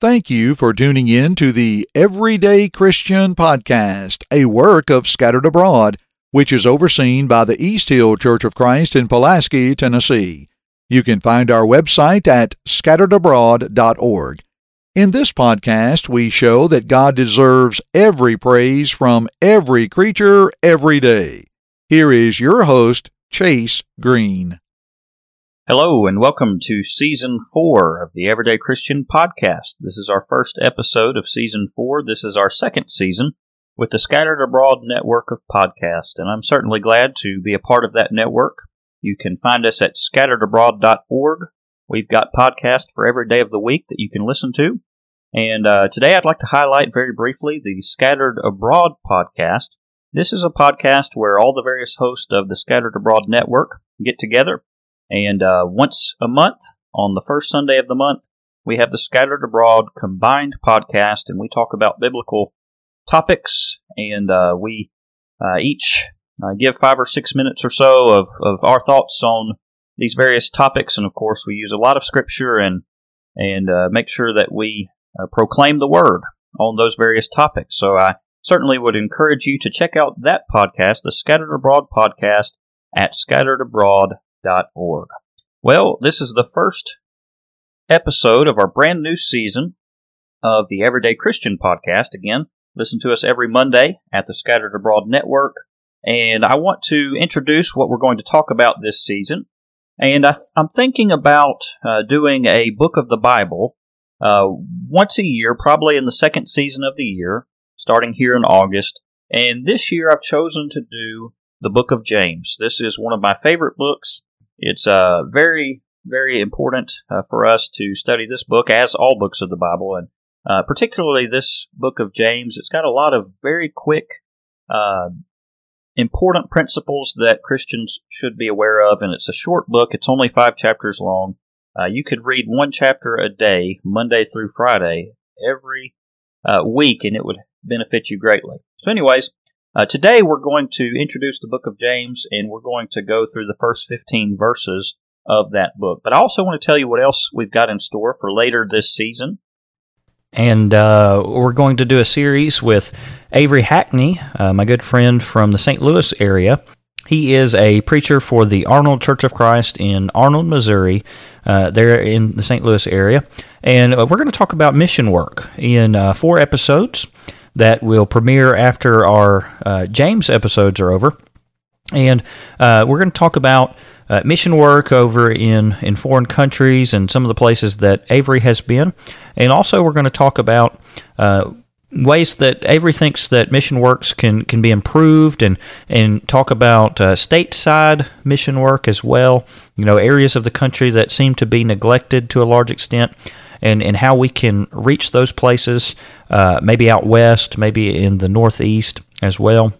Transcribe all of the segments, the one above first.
Thank you for tuning in to the Everyday Christian Podcast, a work of Scattered Abroad, which is overseen by the East Hill Church of Christ in Pulaski, Tennessee. You can find our website at scatteredabroad.org. In this podcast, we show that God deserves every praise from every creature every day. Here is your host, Chase Green. Hello, and welcome to season four of the Everyday Christian podcast. This is our first episode of season four. This is our second season with the Scattered Abroad network of podcasts, and I'm certainly glad to be a part of that network. You can find us at scatteredabroad.org. We've got podcasts for every day of the week that you can listen to. And uh, today I'd like to highlight very briefly the Scattered Abroad podcast. This is a podcast where all the various hosts of the Scattered Abroad network get together and uh, once a month, on the first Sunday of the month, we have the Scattered Abroad combined podcast, and we talk about biblical topics, and uh, we uh, each uh, give five or six minutes or so of, of our thoughts on these various topics, and of course, we use a lot of scripture and and uh, make sure that we uh, proclaim the word on those various topics. So I certainly would encourage you to check out that podcast, the Scattered Abroad podcast, at scatteredabroad.com org. Well, this is the first episode of our brand new season of the Everyday Christian podcast. Again, listen to us every Monday at the Scattered Abroad Network. And I want to introduce what we're going to talk about this season. And I am thinking about uh, doing a book of the Bible uh, once a year, probably in the second season of the year, starting here in August. And this year I've chosen to do the book of James. This is one of my favorite books it's uh, very, very important uh, for us to study this book, as all books of the Bible, and uh, particularly this book of James. It's got a lot of very quick, uh, important principles that Christians should be aware of, and it's a short book. It's only five chapters long. Uh, you could read one chapter a day, Monday through Friday, every uh, week, and it would benefit you greatly. So, anyways, uh, today we're going to introduce the book of James and we're going to go through the first 15 verses of that book. But I also want to tell you what else we've got in store for later this season. And uh, we're going to do a series with Avery Hackney, uh, my good friend from the St. Louis area. He is a preacher for the Arnold Church of Christ in Arnold, Missouri, uh, there in the St. Louis area. And uh, we're going to talk about mission work in uh, four episodes that will premiere after our uh, James episodes are over. And uh, we're going to talk about uh, mission work over in, in foreign countries and some of the places that Avery has been. And also, we're going to talk about uh, ways that Avery thinks that mission works can, can be improved and, and talk about uh, stateside mission work as well. You know, areas of the country that seem to be neglected to a large extent and, and how we can reach those places, uh, maybe out west, maybe in the northeast as well.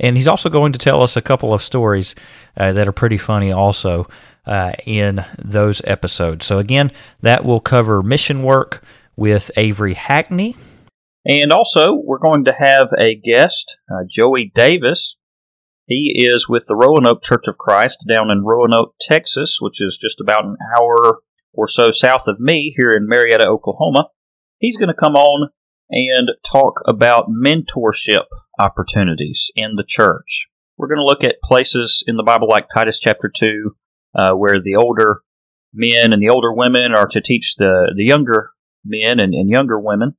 And he's also going to tell us a couple of stories uh, that are pretty funny also uh, in those episodes. So, again, that will cover mission work with Avery Hackney. And also, we're going to have a guest, uh, Joey Davis. He is with the Roanoke Church of Christ down in Roanoke, Texas, which is just about an hour or so south of me here in Marietta, Oklahoma. He's going to come on and talk about mentorship opportunities in the church. We're going to look at places in the Bible like Titus chapter 2, uh, where the older men and the older women are to teach the, the younger men and, and younger women.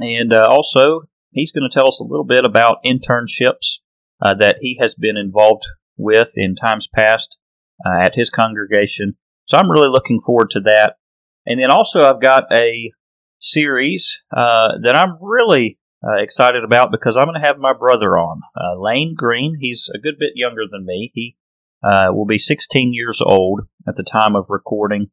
And uh, also, he's going to tell us a little bit about internships uh, that he has been involved with in times past uh, at his congregation so I'm really looking forward to that. And then also, I've got a series uh, that I'm really uh, excited about because I'm going to have my brother on, uh, Lane Green. He's a good bit younger than me. He uh, will be 16 years old at the time of recording,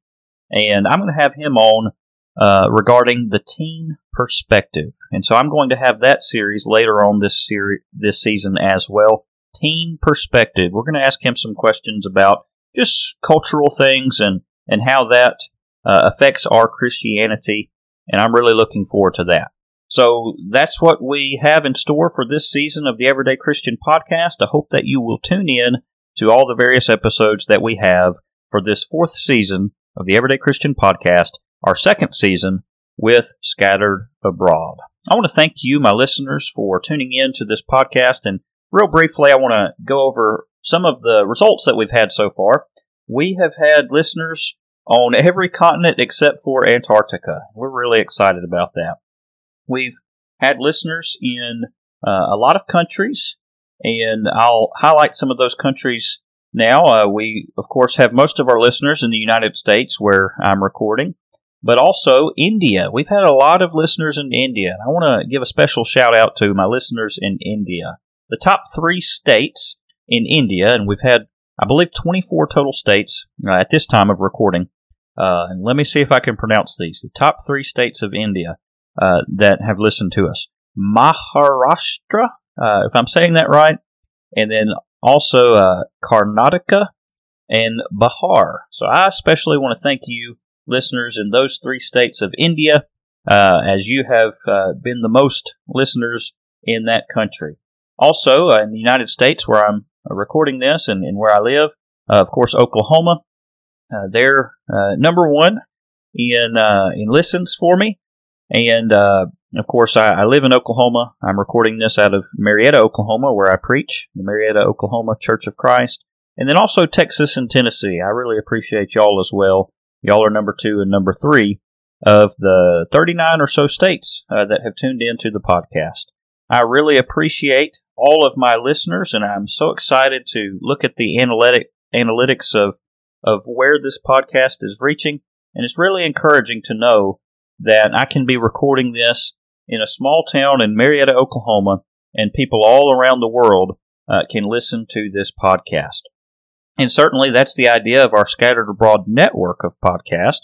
and I'm going to have him on uh, regarding the teen perspective. And so I'm going to have that series later on this series this season as well. Teen perspective. We're going to ask him some questions about just cultural things and, and how that uh, affects our Christianity. And I'm really looking forward to that. So that's what we have in store for this season of the Everyday Christian podcast. I hope that you will tune in to all the various episodes that we have for this fourth season of the Everyday Christian podcast, our second season with Scattered Abroad. I want to thank you, my listeners, for tuning in to this podcast. And real briefly, I want to go over some of the results that we've had so far. We have had listeners on every continent except for Antarctica. We're really excited about that. We've had listeners in uh, a lot of countries, and I'll highlight some of those countries now. Uh, we, of course, have most of our listeners in the United States where I'm recording but also India. We've had a lot of listeners in India, I want to give a special shout out to my listeners in India. The top three states in India, and we've had, I believe, 24 total states uh, at this time of recording. Uh, and let me see if I can pronounce these. The top three states of India uh, that have listened to us Maharashtra, uh, if I'm saying that right, and then also uh, Karnataka and Bihar. So I especially want to thank you listeners in those three states of India, uh, as you have been the most listeners in that country. Also, uh, in the United States, where I'm recording this and, and where I live, uh, of course, Oklahoma, uh, they're number one in in listens for me, and of course, I, I, live in Oklahoma. I'm recording this out of Marietta, Oklahoma, where I preach, the Marietta, Oklahoma Church of Christ, and then also Texas and Tennessee. I really appreciate y'all as well Y'all are number two and number three of the 39 or so states uh, that have tuned into the podcast. I really appreciate all of my listeners, and I'm so excited to look at the analytic analytics of of where this podcast is reaching. And it's really encouraging to know that I can be recording this in a small town in Marietta, Oklahoma, and people all around the world uh, can listen to this podcast. And certainly that's the idea of our scattered abroad network of podcasts.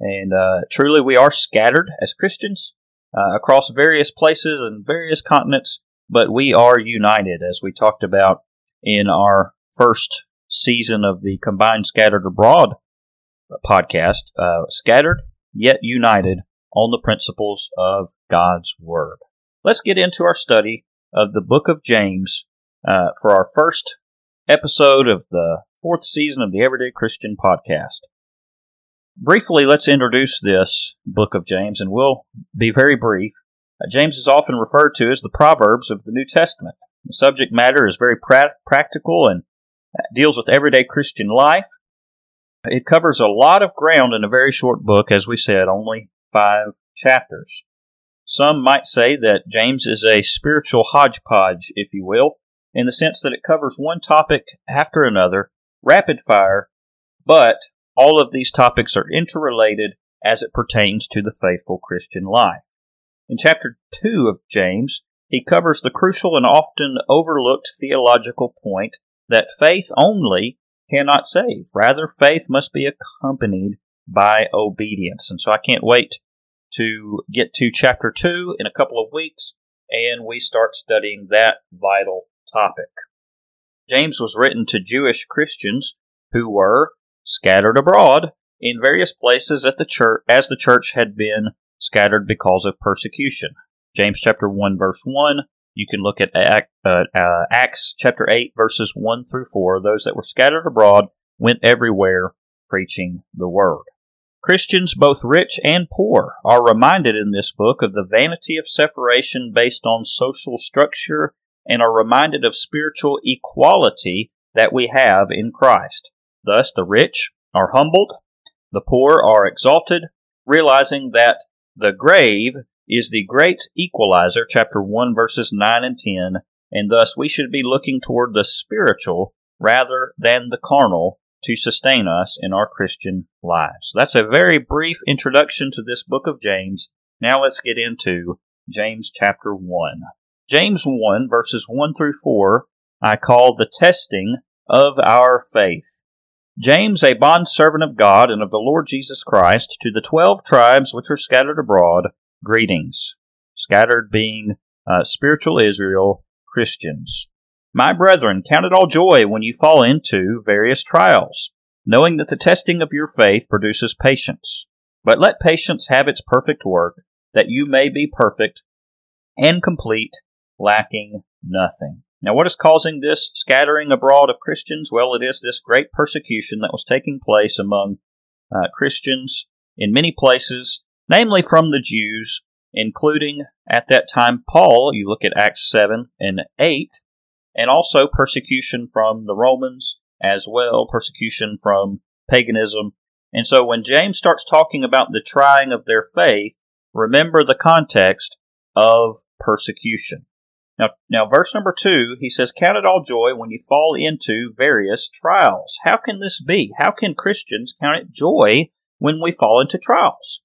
And uh, truly, we are scattered as Christians uh, across various places and various continents, but we are united, as we talked about in our first season of the combined Scattered Abroad podcast. Uh, scattered, yet united on the principles of God's Word. Let's get into our study of the book of James uh, for our first episode of the fourth season of the Everyday Christian podcast. Briefly, let's introduce this book of James, and we'll be very brief. Uh, James is often referred to as the Proverbs of the New Testament. The subject matter is very pra- practical and uh, deals with everyday Christian life. It covers a lot of ground in a very short book, as we said, only five chapters. Some might say that James is a spiritual hodgepodge, if you will, in the sense that it covers one topic after another rapid fire, but all of these topics are interrelated as it pertains to the faithful Christian life. In chapter 2 of James, he covers the crucial and often overlooked theological point that faith only cannot save. Rather, faith must be accompanied by obedience. And so I can't wait to get to chapter 2 in a couple of weeks and we start studying that vital topic. James was written to Jewish Christians who were scattered abroad in various places at the church as the church had been scattered because of persecution. James chapter 1 verse 1, you can look at uh, uh, Acts chapter 8 verses 1 through 4. Those that were scattered abroad went everywhere preaching the word. Christians, both rich and poor, are reminded in this book of the vanity of separation based on social structure and are reminded of spiritual equality that we have in Christ. Thus, the rich are humbled, the poor are exalted, realizing that the grave is the great equalizer, chapter 1, verses 9 and 10, and thus we should be looking toward the spiritual rather than the carnal to sustain us in our Christian lives. That's a very brief introduction to this book of James. Now let's get into James chapter 1. James 1, verses 1 through 4, I call the testing of our faith. James, a bondservant of God and of the Lord Jesus Christ, to the twelve tribes which are scattered abroad, greetings. Scattered being uh, spiritual Israel, Christians. My brethren, count it all joy when you fall into various trials, knowing that the testing of your faith produces patience. But let patience have its perfect work, that you may be perfect and complete, lacking nothing. Now, what is causing this scattering abroad of Christians? Well, it is this great persecution that was taking place among uh, Christians in many places namely from the Jews, including at that time Paul, you look at Acts 7 and 8, and also persecution from the Romans as well, persecution from paganism. And so when James starts talking about the trying of their faith, remember the context of persecution. Now, now, verse number two, he says, Count it all joy when you fall into various trials. How can this be? How can Christians count it joy when we fall into trials?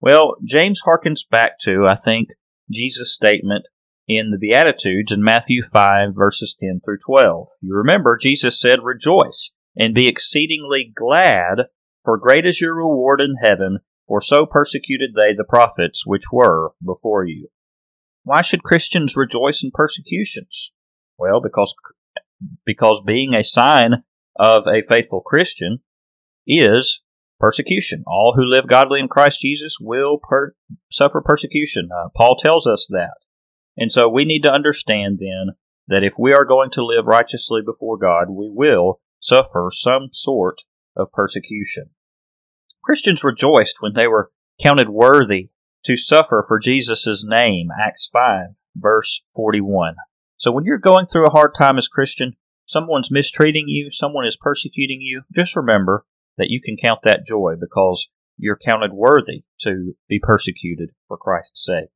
Well, James harkens back to, I think, Jesus' statement in the Beatitudes in Matthew 5, verses 10 through 12. You remember, Jesus said, Rejoice and be exceedingly glad, for great is your reward in heaven, for so persecuted they the prophets which were before you. Why should Christians rejoice in persecutions? Well, because because being a sign of a faithful Christian is persecution. All who live godly in Christ Jesus will per- suffer persecution. Uh, Paul tells us that. And so we need to understand then that if we are going to live righteously before God, we will suffer some sort of persecution. Christians rejoiced when they were counted worthy to suffer for Jesus' name, Acts 5, verse 41. So when you're going through a hard time as Christian, someone's mistreating you, someone is persecuting you, just remember that you can count that joy because you're counted worthy to be persecuted for Christ's sake.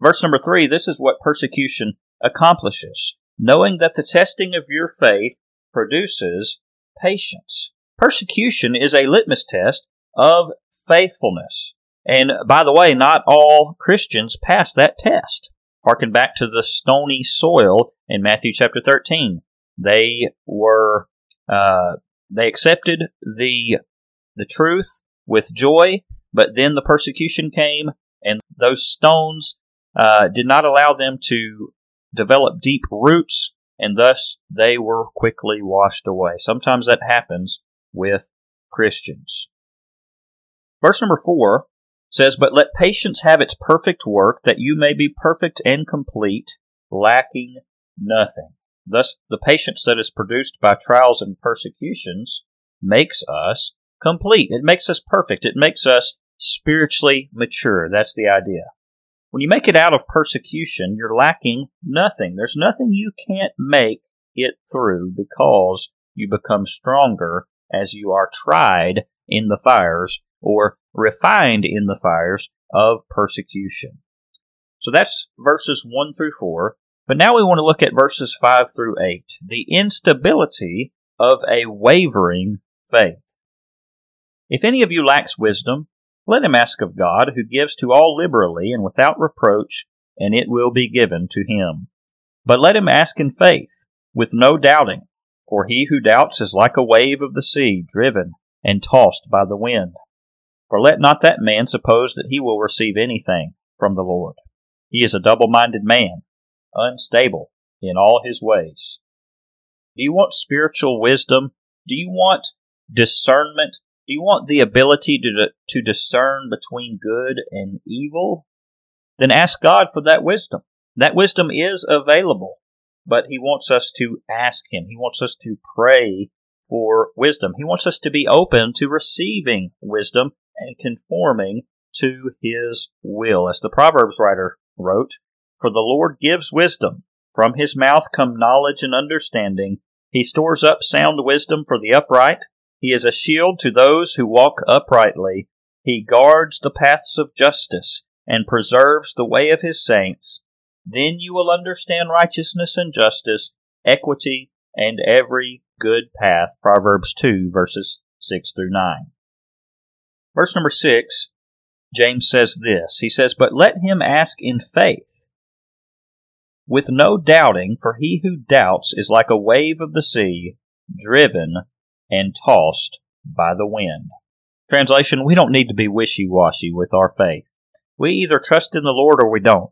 Verse number three, this is what persecution accomplishes. Knowing that the testing of your faith produces patience. Persecution is a litmus test of faithfulness. And by the way, not all Christians pass that test. Harken back to the stony soil in Matthew chapter 13. They were, uh, they accepted the, the truth with joy, but then the persecution came, and those stones uh, did not allow them to develop deep roots, and thus they were quickly washed away. Sometimes that happens with Christians. Verse number four says, But let patience have its perfect work, that you may be perfect and complete, lacking nothing. Thus, the patience that is produced by trials and persecutions makes us complete. It makes us perfect. It makes us spiritually mature. That's the idea. When you make it out of persecution, you're lacking nothing. There's nothing you can't make it through because you become stronger as you are tried in the fires or refined in the fires of persecution. So that's verses 1 through 4. But now we want to look at verses 5 through 8 the instability of a wavering faith. If any of you lacks wisdom, let him ask of God, who gives to all liberally and without reproach, and it will be given to him. But let him ask in faith, with no doubting, for he who doubts is like a wave of the sea, driven and tossed by the wind. For let not that man suppose that he will receive anything from the Lord. He is a double minded man, unstable in all his ways. Do you want spiritual wisdom? Do you want discernment? Do you want the ability to, to discern between good and evil? Then ask God for that wisdom. That wisdom is available, but He wants us to ask Him. He wants us to pray for wisdom. He wants us to be open to receiving wisdom and conforming to his will. As the Proverbs writer wrote, For the Lord gives wisdom. From his mouth come knowledge and understanding. He stores up sound wisdom for the upright. He is a shield to those who walk uprightly. He guards the paths of justice and preserves the way of his saints. Then you will understand righteousness and justice, equity, and every good path. Proverbs 2, verses 6 through 9. Verse number 6, James says this He says, But let him ask in faith, with no doubting, for he who doubts is like a wave of the sea, driven and tossed by the wind. Translation We don't need to be wishy washy with our faith. We either trust in the Lord or we don't.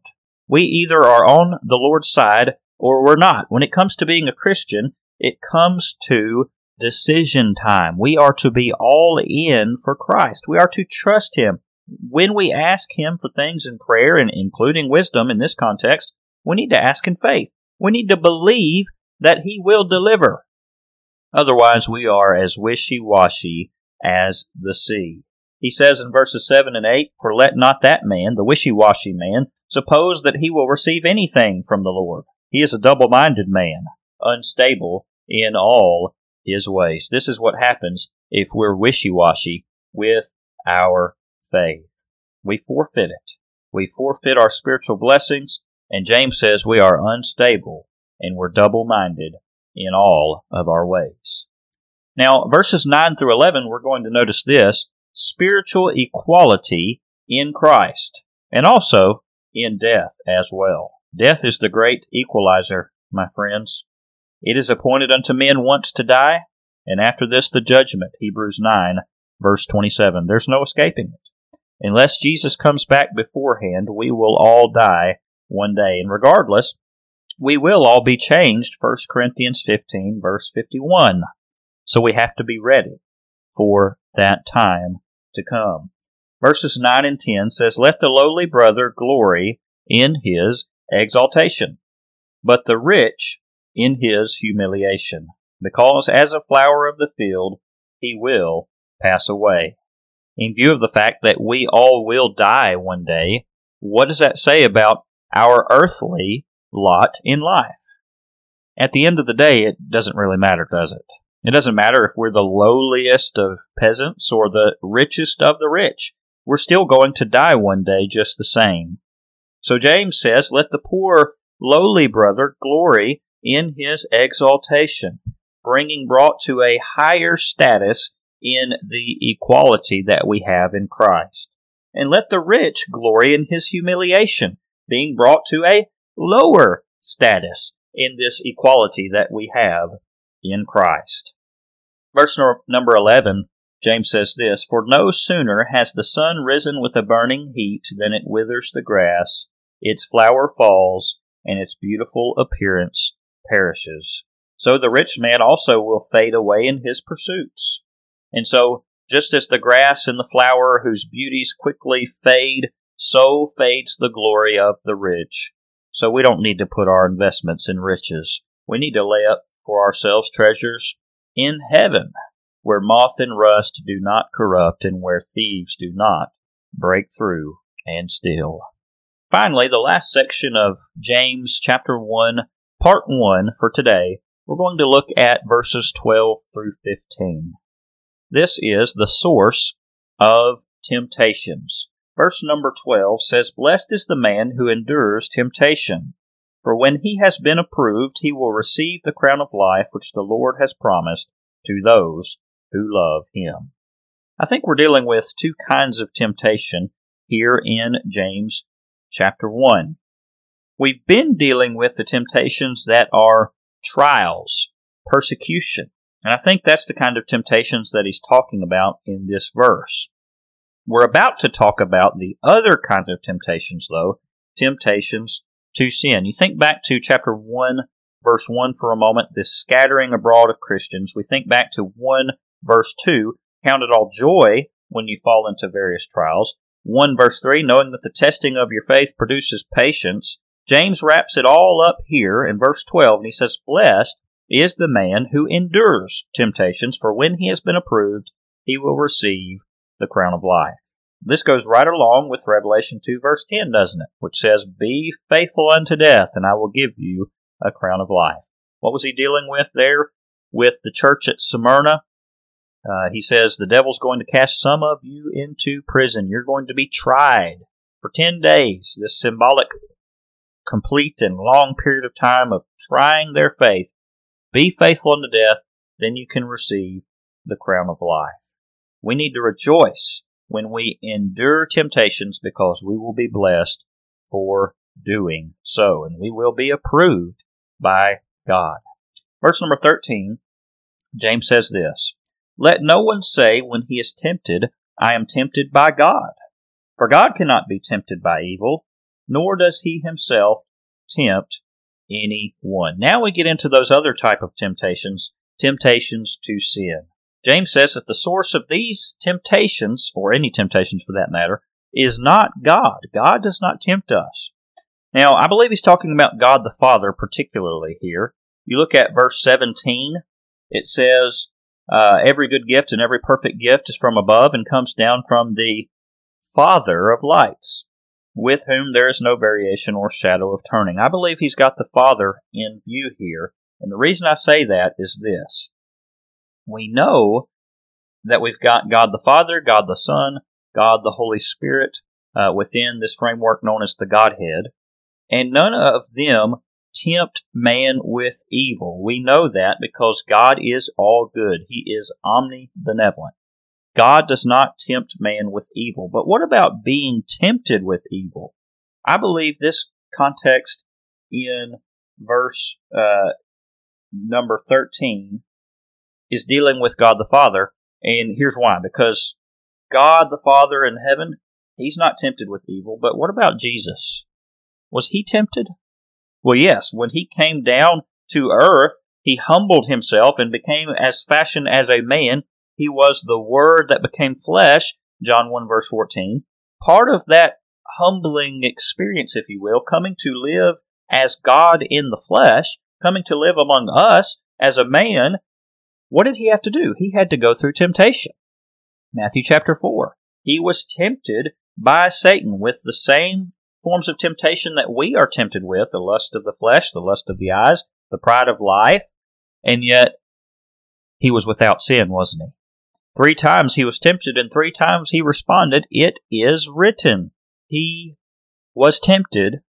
We either are on the Lord's side or we're not. When it comes to being a Christian, it comes to decision time. We are to be all in for Christ. We are to trust Him. When we ask Him for things in prayer, and including wisdom in this context, we need to ask in faith. We need to believe that He will deliver. Otherwise, we are as wishy washy as the sea. He says in verses 7 and 8, For let not that man, the wishy washy man, suppose that he will receive anything from the Lord. He is a double minded man, unstable in all his ways. This is what happens if we're wishy washy with our faith. We forfeit it. We forfeit our spiritual blessings, and James says we are unstable and we're double minded in all of our ways. Now, verses 9 through 11, we're going to notice this spiritual equality in Christ, and also in death as well. Death is the great equalizer, my friends. It is appointed unto men once to die, and after this the judgment. Hebrews 9, verse 27. There's no escaping it. Unless Jesus comes back beforehand, we will all die one day. And regardless, we will all be changed. 1 Corinthians 15, verse 51. So we have to be ready for that time to come. Verses 9 and 10 says, Let the lowly brother glory in his exaltation, but the rich in his humiliation, because as a flower of the field he will pass away. In view of the fact that we all will die one day, what does that say about our earthly lot in life? At the end of the day, it doesn't really matter, does it? It doesn't matter if we're the lowliest of peasants or the richest of the rich. We're still going to die one day just the same. So James says, Let the poor, lowly brother glory in his exaltation, bringing brought to a higher status in the equality that we have in Christ. And let the rich glory in his humiliation, being brought to a lower status in this equality that we have in Christ. Verse number 11, James says this For no sooner has the sun risen with a burning heat than it withers the grass, its flower falls, and its beautiful appearance perishes. So the rich man also will fade away in his pursuits. And so, just as the grass and the flower whose beauties quickly fade, so fades the glory of the rich. So we don't need to put our investments in riches. We need to lay up for ourselves treasures in heaven, where moth and rust do not corrupt and where thieves do not break through and steal. Finally, the last section of James chapter 1, part 1 for today, we're going to look at verses 12 through 15. This is the source of temptations. Verse number 12 says, Blessed is the man who endures temptation, for when he has been approved, he will receive the crown of life which the Lord has promised to those who love him. I think we're dealing with two kinds of temptation here in James chapter 1. We've been dealing with the temptations that are trials, persecution. And I think that's the kind of temptations that he's talking about in this verse. We're about to talk about the other kind of temptations, though, temptations to sin. You think back to chapter 1, verse 1 for a moment, this scattering abroad of Christians. We think back to 1, verse 2, count it all joy when you fall into various trials. 1 verse 3, knowing that the testing of your faith produces patience. James wraps it all up here in verse 12, and he says, Blessed is the man who endures temptations, for when he has been approved, he will receive the crown of life. This goes right along with Revelation 2, verse 10, doesn't it? Which says, Be faithful unto death, and I will give you a crown of life. What was he dealing with there with the church at Smyrna? Uh, he says, The devil's going to cast some of you into prison. You're going to be tried for 10 days. This symbolic, complete, and long period of time of trying their faith. Be faithful unto death, then you can receive the crown of life. We need to rejoice when we endure temptations because we will be blessed for doing so, and we will be approved by God. Verse number 13, James says this Let no one say when he is tempted, I am tempted by God. For God cannot be tempted by evil, nor does he himself tempt anyone. Now we get into those other type of temptations, temptations to sin. James says that the source of these temptations, or any temptations for that matter, is not God. God does not tempt us. Now, I believe he's talking about God the Father particularly here. You look at verse 17, it says, uh, every good gift and every perfect gift is from above and comes down from the Father of lights, with whom there is no variation or shadow of turning. I believe he's got the Father in view here. And the reason I say that is this. We know that we've got God the Father, God the Son, God the Holy Spirit uh, within this framework known as the Godhead, and none of them tempt man with evil. We know that because God is all good. He is omnibenevolent. God does not tempt man with evil. But what about being tempted with evil? I believe this context in verse uh, number 13 is dealing with God the Father. And here's why because God the Father in heaven, he's not tempted with evil. But what about Jesus? Was he tempted? Well, yes, when he came down to earth, he humbled himself and became as fashioned as a man. He was the Word that became flesh, John 1 verse 14. Part of that humbling experience, if you will, coming to live as God in the flesh, coming to live among us as a man, what did he have to do? He had to go through temptation. Matthew chapter 4. He was tempted by Satan with the same forms of temptation that we are tempted with the lust of the flesh, the lust of the eyes, the pride of life, and yet he was without sin, wasn't he? Three times he was tempted, and three times he responded, It is written. He was tempted,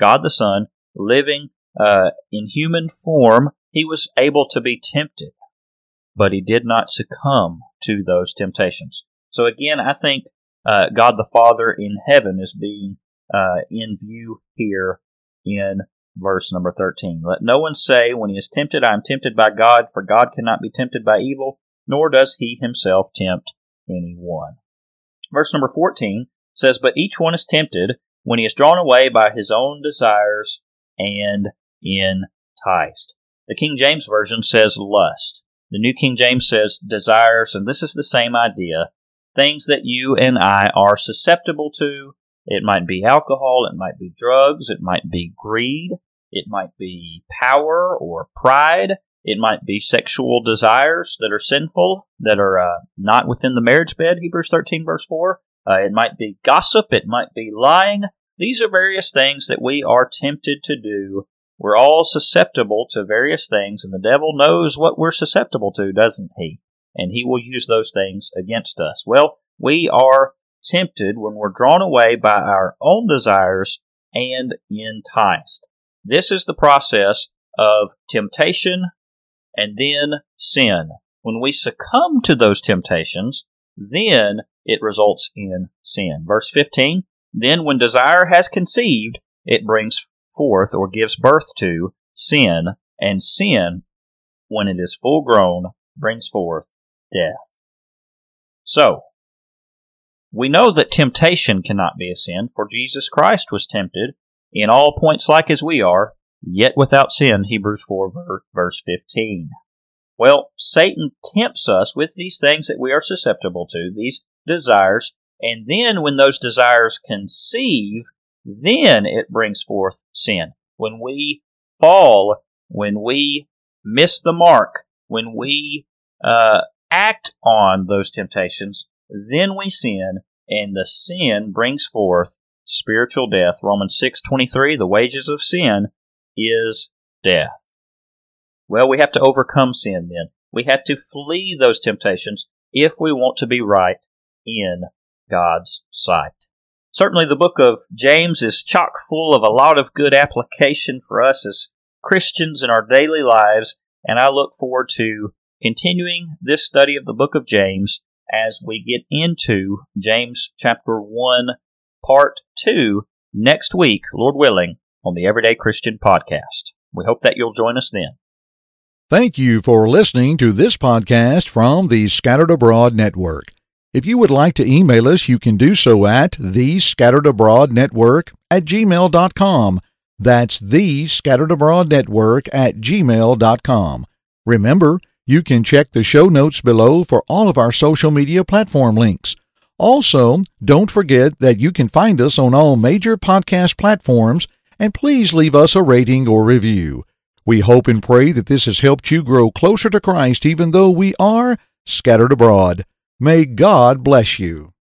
God the Son, living uh, in human form, he was able to be tempted, but he did not succumb to those temptations. So again, I think uh, God the Father in heaven is being uh, in view here in verse number 13. Let no one say, when he is tempted, I am tempted by God, for God cannot be tempted by evil, nor does he himself tempt anyone. Verse number 14 says, But each one is tempted when he is drawn away by his own desires and enticed. The King James Version says lust. The New King James says desires, and this is the same idea. Things that you and I are susceptible to, it might be alcohol, it might be drugs, it might be greed, it might be power or pride, it might be sexual desires that are sinful, that are uh, not within the marriage bed, Hebrews 13, verse 4. Uh, it might be gossip, it might be lying. These are various things that we are tempted to do. We're all susceptible to various things, and the devil knows what we're susceptible to, doesn't he? And he will use those things against us. Well, we are tempted when we're drawn away by our own desires and enticed. This is the process of temptation and then sin. When we succumb to those temptations, then it results in sin. Verse 15 Then when desire has conceived, it brings forth or gives birth to sin, and sin, when it is full grown, brings forth death. So, we know that temptation cannot be a sin, for Jesus Christ was tempted in all points like as we are, yet without sin. Hebrews 4, verse 15. Well, Satan tempts us with these things that we are susceptible to, these desires, and then when those desires conceive, then it brings forth sin. When we fall, when we miss the mark, when we uh, act on those temptations, then we sin, and the sin brings forth spiritual death. Romans 6:23, the wages of sin is death. Well, we have to overcome sin then. We have to flee those temptations if we want to be right in God's sight. Certainly, the book of James is chock full of a lot of good application for us as Christians in our daily lives, and I look forward to continuing this study of the book of James as we get into James chapter 1, part 2 next week, Lord willing, on the Everyday Christian podcast. We hope that you'll join us then. Thank you for listening to this podcast from the Scattered Abroad Network. If you would like to email us, you can do so at the Scattered Abroad Network at gmail.com. That's the Scattered Abroad Network at gmail.com. Remember, you can check the show notes below for all of our social media platform links. Also, don't forget that you can find us on all major podcast platforms and please leave us a rating or review. We hope and pray that this has helped you grow closer to Christ even though we are scattered abroad. May God bless you.